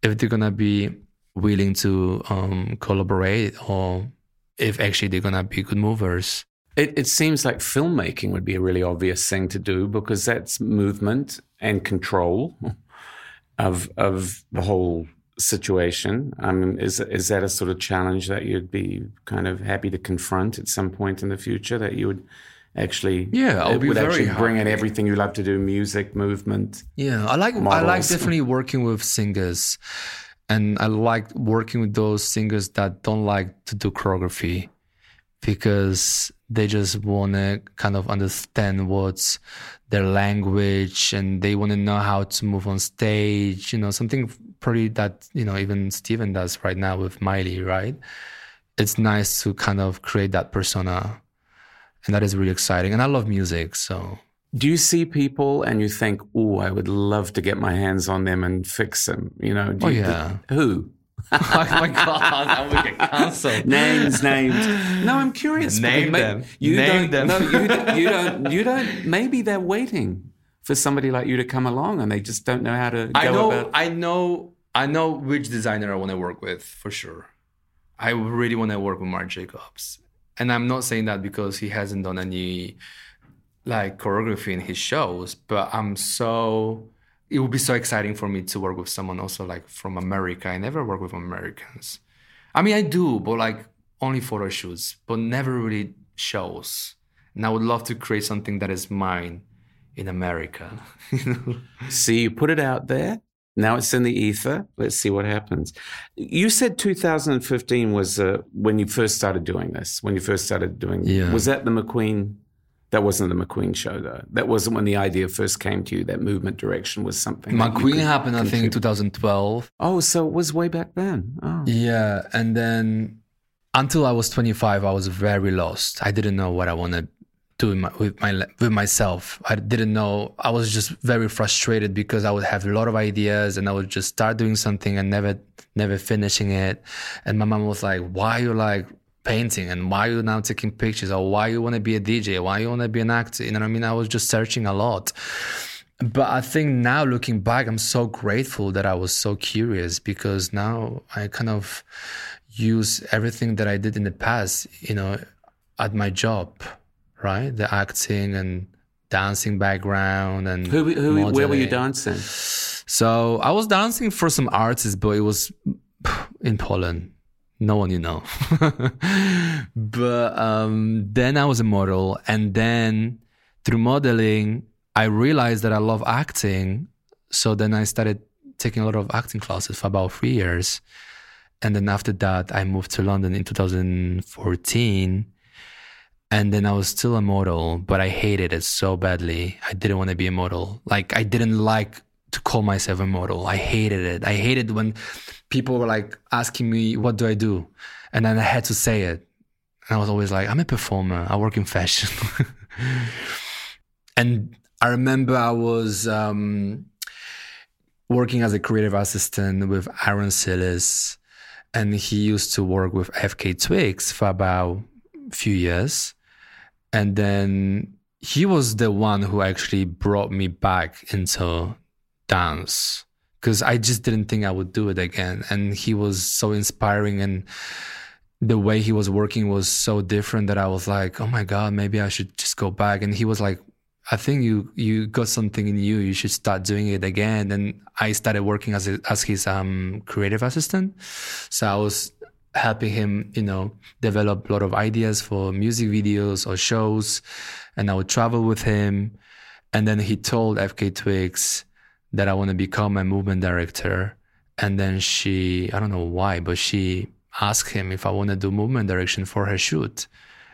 if they're gonna be willing to um, collaborate or if actually they're gonna be good movers. It, it seems like filmmaking would be a really obvious thing to do because that's movement and control of of the whole situation. I mean, is is that a sort of challenge that you'd be kind of happy to confront at some point in the future that you would actually yeah I'll be would very actually bring in everything you love to do music movement Yeah, I like I like definitely working with singers, and I like working with those singers that don't like to do choreography because they just want to kind of understand what's their language and they want to know how to move on stage. You know, something pretty that you know even Steven does right now with Miley, right? It's nice to kind of create that persona, and that is really exciting. And I love music, so. Do you see people and you think oh i would love to get my hands on them and fix them you know do Oh, you, yeah. who oh my god, I would get cancelled. names names no i'm curious Name them. you Name don't them. no you, don't- you don't you don't maybe they're waiting for somebody like you to come along and they just don't know how to go I know, about I know, I know which designer I want to work with for sure. I really want to work with Marc Jacobs, and I'm not saying that because he hasn't done any like choreography in his shows, but I'm so. It would be so exciting for me to work with someone also like from America. I never work with Americans. I mean, I do, but like only photo shoots, but never really shows. And I would love to create something that is mine in America. See, you put it out there. Now it's in the ether. Let's see what happens. You said 2015 was uh, when you first started doing this. When you first started doing, Yeah. was that the McQueen? That wasn't the McQueen show, though. That wasn't when the idea first came to you. That movement direction was something. McQueen happened, I think, in 2012. Oh, so it was way back then. Oh. Yeah, and then until I was 25, I was very lost. I didn't know what I wanted to do my, with my with myself. I didn't know. I was just very frustrated because I would have a lot of ideas and I would just start doing something and never never finishing it. And my mom was like, "Why you like painting and why you now taking pictures or why you want to be a DJ? Why you want to be an actor?" You know what I mean? I was just searching a lot. But I think now looking back, I'm so grateful that I was so curious because now I kind of use everything that I did in the past, you know, at my job, right? The acting and dancing background and Who, who, where were you dancing? So I was dancing for some artists, but it was in Poland. No one you know. but um, then I was a model, and then through modeling, I realized that I love acting. So then I started taking a lot of acting classes for about three years. And then after that, I moved to London in 2014. And then I was still a model, but I hated it so badly. I didn't want to be a model. Like, I didn't like to call myself a model. I hated it. I hated when people were like asking me, What do I do? And then I had to say it. And I was always like, I'm a performer. I work in fashion. and I remember I was um, working as a creative assistant with Aaron Sillis. And he used to work with FKA Twigs for about a few years. And then he was the one who actually brought me back into dance because I just didn't think I would do it again. And he was so inspiring and the way he was working was so different that I was like, oh my God, maybe I should just go back. And he was like, I think you you got something in you. You should start doing it again. And I started working as a, as his um, creative assistant. So I was helping him, you know, develop a lot of ideas for music videos or shows. And I would travel with him. And then he told FKA Twigs that I want to become a movement director. And then she, I don't know why, but she asked him if I want to do movement direction for her shoot.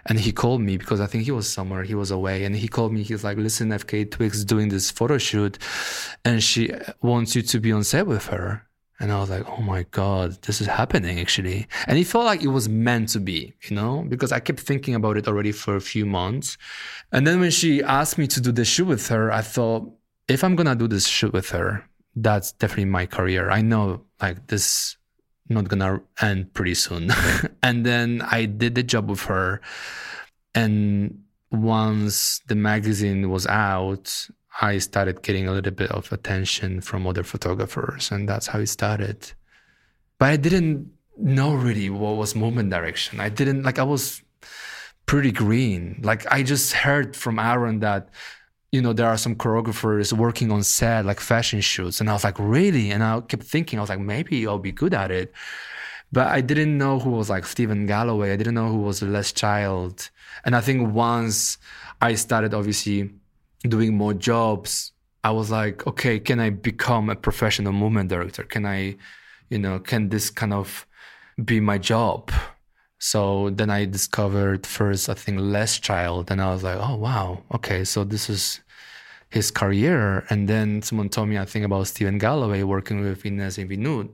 And he called me because I think he was somewhere, he was away. And he called me, he's like, listen, FK is doing this photo shoot and she uh, wants you to be on set with her. And I was like, oh my God, this is happening actually. And it felt like it was meant to be, you know, because I kept thinking about it already for a few months. And then when she asked me to do the shoot with her, I thought, if I'm to do this shoot with her, that's definitely my career. I know like this not gonna end pretty soon. and then I did the job with her. And once the magazine was out, I started getting a little bit of attention from other photographers, and that's how it started. But I didn't know really what was movement direction. I didn't like I was pretty green. Like I just heard from Aaron that you know there are some choreographers working on set like fashion shoots, and I was like really, and I kept thinking I was like maybe I'll be good at it. But I didn't know who was like Stephen Galloway. I didn't know who was Les Child. And I think once I started obviously doing more jobs, I was like, okay, can I become a professional movement director? Can I, you know, can this kind of be my job? So then I discovered first, I think, Les Child, and I was like, oh wow, okay, so this is his career. And then someone told me, I think, about Stephen Galloway working with Inez and Vinoodh.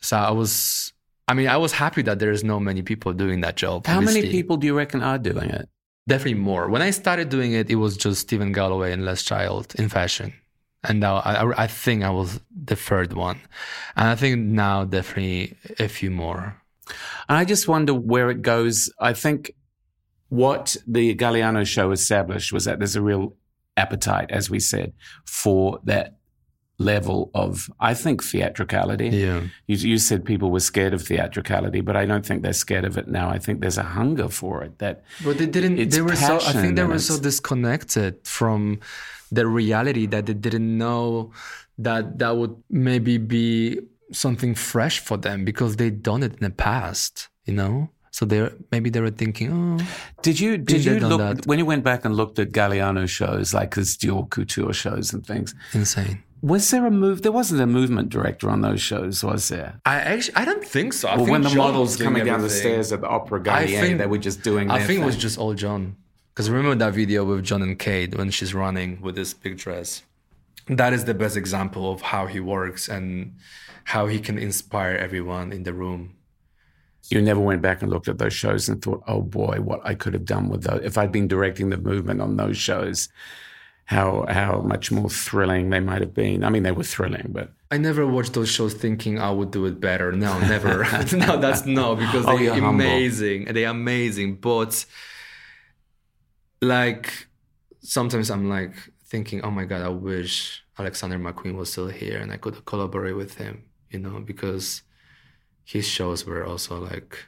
So I was, I mean, I was happy that there's no many people doing that job. How obviously. many people do you reckon are doing it? Definitely more. When I started doing it, it was just Stephen Galloway and Les Child in fashion. And now I, I think I was the third one. And I think now definitely a few more. And I just wonder where it goes. I think what the Galliano show established was that there's a real appetite, as we said, for that level of, I think, theatricality. Yeah. You, you said people were scared of theatricality, but I don't think they're scared of it now. I think there's a hunger for it. That, but they didn't. They were so. I think they were so disconnected from the reality that they didn't know that that would maybe be something fresh for them because they'd done it in the past. You know. So they maybe they were thinking, oh, Did you did you look that. when you went back and looked at Galliano shows like his Dior Couture shows and things? insane. Was there a move? There wasn't a movement director on those shows, was there? I actually I don't think so. I Well, think when the John models coming down the stairs at the Opera I Garnier, think- they were just doing. I their think it was just all John. Because remember that video with John and Kate when she's running with this big dress? That is the best example of how he works and how he can inspire everyone in the room. You never went back and looked at those shows and thought, "Oh boy, what I could have done with those if I'd been directing the movement on those shows." How how much more thrilling they might have been. I mean, they were thrilling, but I never watched those shows thinking I would do it better. No, never. no, that's no, because Oh, they're humble. amazing. They're amazing. But like sometimes I'm like thinking, oh my God, I wish Alexander McQueen was still here and I could collaborate with him, you know, because his shows were also like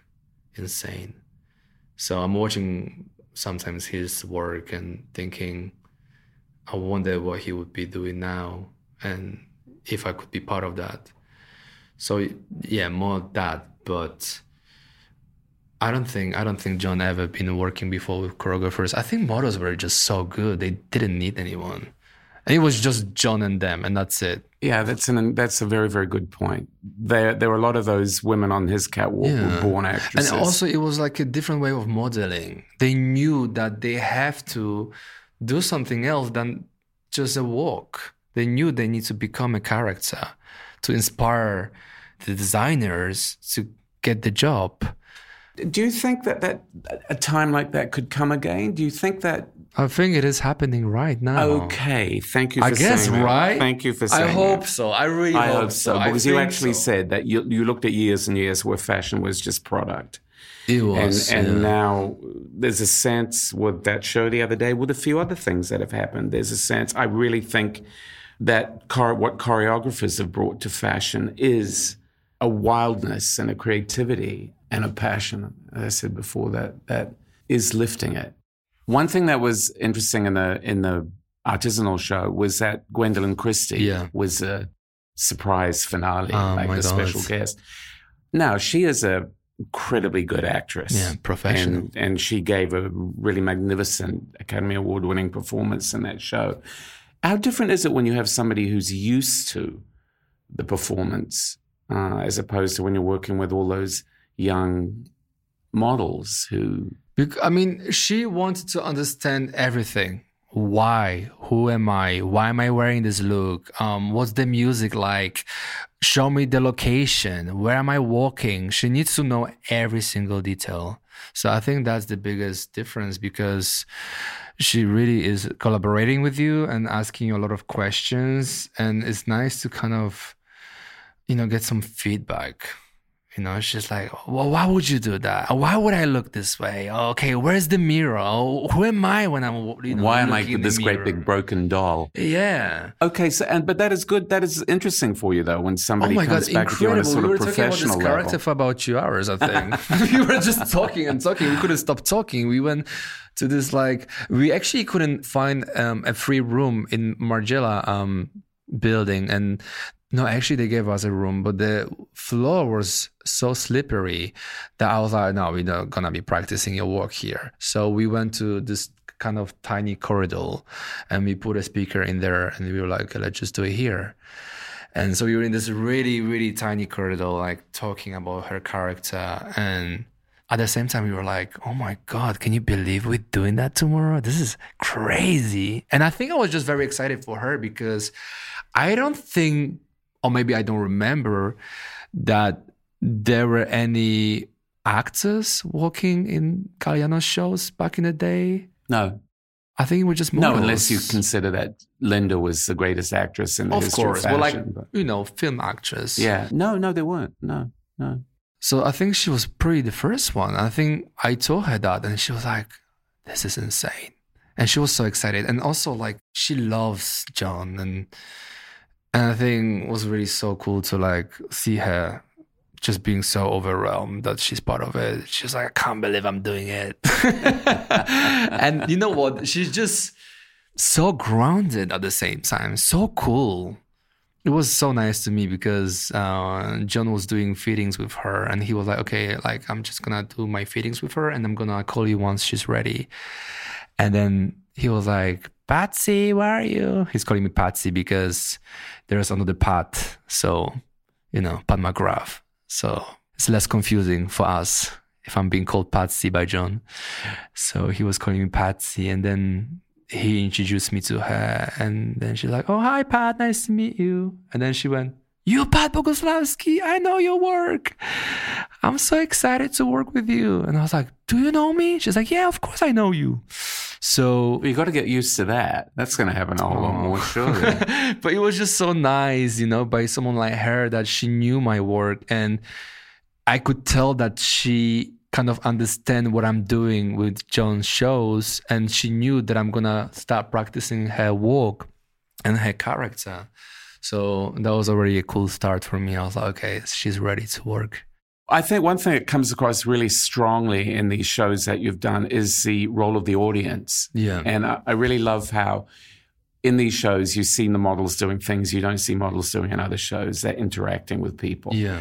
insane. So I'm watching sometimes his work and thinking, I wonder what he would be doing now and if I could be part of that. So yeah, more that, but I don't think I don't think John ever been working before with choreographers. I think models were just so good; they didn't need anyone, it was just John and them, and that's it. yeah, that's an that's a very very good point. There there were a lot of those women on his catwalk who were born actresses. And also, it was like a different way of modeling. They knew that they have to do something else than just a walk. They knew they need to become a character to inspire the designers to get the job. Do you think that that a time like that could come again? Do you think that? I think it is happening right now. Okay, thank you. For I guess saying that. right. Thank you for saying. I hope that. so. I really I hope, hope so I because you actually so. said that you you looked at years and years where fashion was just product. it was, and and yeah. now there's a sense with that show the other day with a few other things that have happened there's a sense i really think that chor- what choreographers have brought to fashion is a wildness and a creativity and a passion as i said before that that is lifting it one thing that was interesting in the in the artisanal show was that Gwendoline Christie Yeah. was a surprise finale Oh, like the special guest now she is a incredibly good actress. Yeah, professional. And, and she gave a really magnificent Academy Award winning performance in that show. How different is it when you have somebody who's used to the performance uh, as opposed to when you're working with all those young models who. I mean, she wanted to understand everything. Why? Who am I? Why am I wearing this look? Um, what's the music like? Show me the location. Where am I walking? She needs to know every single detail. So I think that's the biggest difference because she really is collaborating with you and asking you a lot of questions. And it's nice to kind of, you know, get some feedback You know, she's like, well, why would you do that? Why would I look this way? Okay, where's the mirror? Oh, who am I when I'm, you know, Why am I this great big broken doll? Yeah. Okay, so and but that is good. That is interesting for you though when somebody Oh my comes god, back with you on a incredible. sort We were of talking about this character level. for about two hours, I think. we were just talking and talking. We couldn't stop talking. We went to this like we actually couldn't find um, a free room in Margiela um, building and no, actually they gave us a room, but the floor was so slippery that I was like, no, we're not gonna be practicing your work here. So we went to this kind of tiny corridor and we put a speaker in there and we were like, let's just do it here. And so we were in this really, really tiny corridor, like talking about her character. And at the same time, we were like, oh my God, can you believe we're doing that tomorrow? This is crazy. And I think I was just very excited for her because I don't think, or maybe I don't remember, that there were any actors working in Galliano shows back in the day. No, I think it was just no, unless you consider that Linda was the greatest actress in the of history course, of well, like but- you know, film actress. yeah, no, no, they weren't. No, no. So I think she was pretty the first one. I think I told her that, and she was like, "This is insane," and she was so excited. And also, like, she loves John, and and I think it was really so cool to like see her just being so overwhelmed that she's part of it. She's like, "I can't believe I'm doing it," and you know what? She's just so grounded at the same time, so cool it was so nice to me because uh, John was doing feedings with her, and he was like, "Okay, like I'm just gonna do my feedings with her, and I'm gonna call you once she's ready." And then he was like, "Patsy, where are you?" He's calling me Patsy because there's another Pat, so you know, Pat McGrath. So it's less confusing for us if I'm being called Patsy by John. So he was calling me Patsy, and then he introduced me to her, and then she's like, "Oh, hi, Pat, nice to meet you." And then she went, "You, Pat Boguslawski, I know your work. I'm so excited to work with you." And I was like, "Do you know me?" She's like, "Yeah, of course I know you." So you got to get used to that. That's going to happen a whole lot Oh. more, surely. but it was just so nice, you know, by someone like her that she knew my work and I could tell that she kind of understand what I'm doing with John's shows and she knew that I'm gonna start practicing her work and her character. So that was already a cool start for me. I was like, okay, she's ready to work. I think one thing that comes across really strongly in these shows that you've done is the role of the audience. Yeah. And I, I really love how in these shows you've seen the models doing things you don't see models doing in other shows. They're interacting with people. Yeah.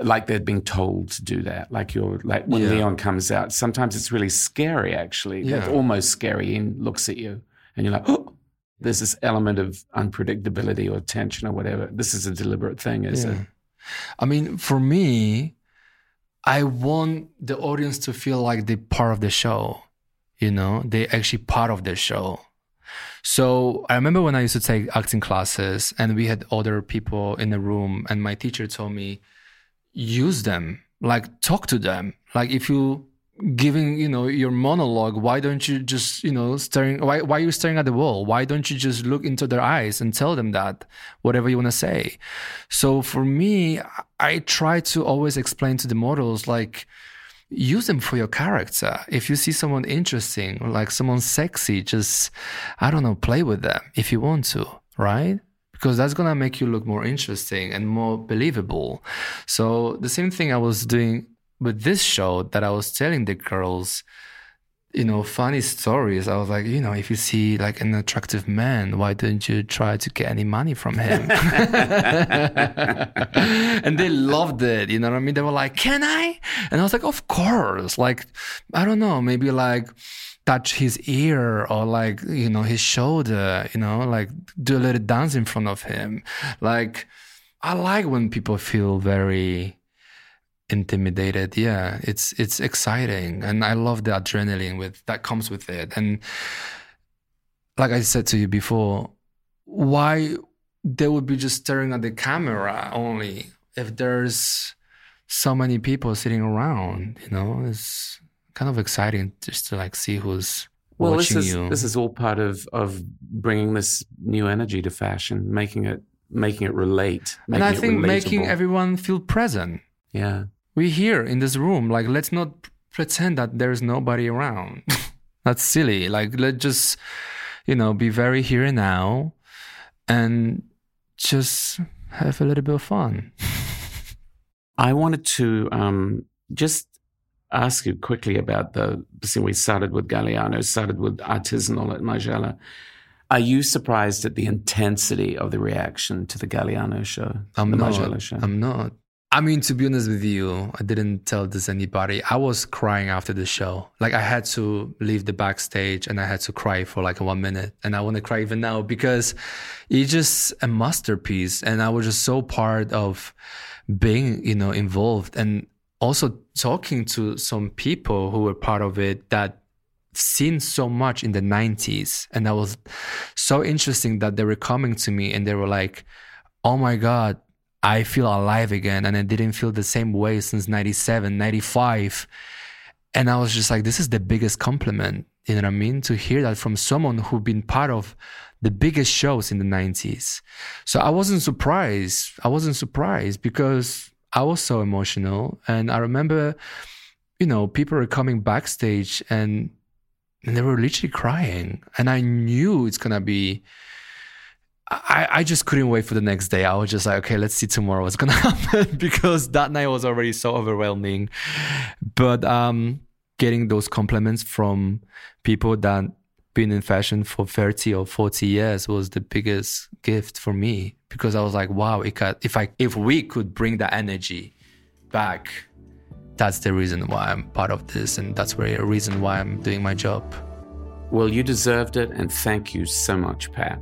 Like they're being told to do that. Like you're like when Yeah. Leon comes out, sometimes it's really scary actually. Yeah. almost scary and looks at you and you're like, oh, there's this element of unpredictability or tension or whatever. This is a deliberate thing, is it? I mean, for me, I want the audience to feel like they're part of the show. You know, they're actually part of the show. So I remember when I used to take acting classes and we had other people in the room, and my teacher told me, use them, like talk to them. Like if you giving you know your monologue why don't you just you know staring why why are you staring at the wall? Why don't you just look into their eyes and tell them that whatever you want to say? So for me i try to always explain to the models like use them for your character. If you see someone interesting like someone sexy just i don't know play with them if you want to right? Because that's gonna make you look more interesting and more believable. So the same thing i was doing with this show that I was telling the girls, you know, funny stories. I was like, you know, if you see like an attractive man, why don't you try to get any money from him? and they loved it. You know what I mean? They were like, can I? And I was like, of course. Like, I don't know, maybe like touch his ear or like, you know, his shoulder, you know, like do a little dance in front of him. Like, I like when people feel very intimidated. Yeah it's it's exciting. And i love the adrenaline with that comes with it. And like i said to you before why they would be just staring at the camera only if there's so many people sitting around you know? It's kind of exciting just to like see who's well this is you. this is all part of of bringing this new energy to fashion making it making it relate and i making think making everyone feel present. Yeah We're here in this room. Like, let's not pretend that there's nobody around. That's silly. Like, let's just, you know, be very here and now and just have a little bit of fun. I wanted to um, just ask you quickly about the. See, we started with Galliano, started with artisanal at Margiela. Are you surprised at the intensity of the reaction to the Galliano show? I'm the not. Margiela show? I'm not. I mean, to be honest with you, I didn't tell this anybody. I was crying after the show. Like I had to leave the backstage and I had to cry for like one minute. And I want to cry even now because it's just a masterpiece. And I was just so part of being, you know, involved and also talking to some people who were part of it that seen so much in the 90s. And that was so interesting that they were coming to me and they were like, oh my God, I feel alive again. And I didn't feel the same way since 97, 95. And I was just like, this is the biggest compliment. You know what I mean? To hear that from someone who'd been part of the biggest shows in the 90s. So I wasn't surprised. I wasn't surprised because I was so emotional. And I remember, you know, people were coming backstage and, and they were literally crying. And I knew it's going to be I, I just couldn't wait for the next day. I was just like, okay, let's see tomorrow what's gonna happen because that night was already so overwhelming. But um, getting those compliments from people that been in fashion for 30 or 40 years was the biggest gift for me because I was like, wow, if I if we could bring that energy back, that's the reason why I'm part of this, and that's the reason why I'm doing my job. Well, you deserved it, and thank you so much, Pat.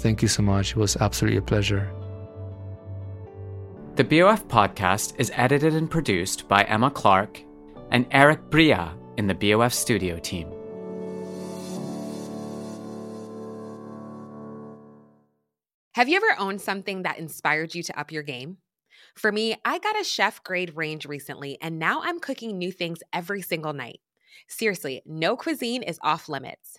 Thank you so much. It was absolutely a pleasure. The BOF podcast is edited and produced by Emma Clark and Eric Bria in the BOF studio team. Have you ever owned something that inspired you to up your game? For me, I got a chef grade range recently, and now I'm cooking new things every single night. Seriously, no cuisine is off limits.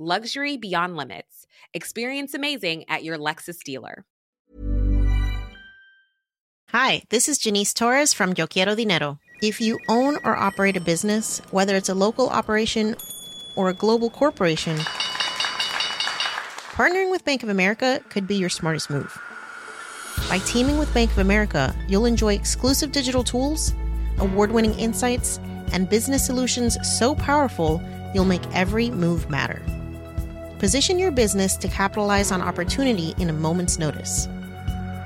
luxury beyond limits. Experience amazing at your Lexus dealer. Hi, this is Janice Torres from Yo Quiero Dinero. If you own or operate a business, whether it's a local operation or a global corporation, partnering with Bank of America could be your smartest move. By teaming with Bank of America, you'll enjoy exclusive digital tools, award winning insights, and business solutions so powerful you'll make every move matter. Position your business to capitalize on opportunity in a moment's notice.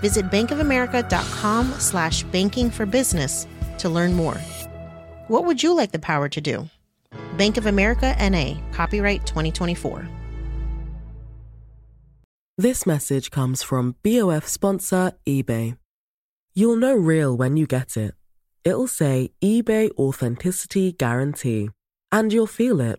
Visit bankofamerica.com slash banking for business to learn more. What would you like the power to do? Bank of America NA, copyright 2024. This message comes from BOF sponsor eBay. You'll know real when you get it. It'll say eBay Authenticity Guarantee, and you'll feel it.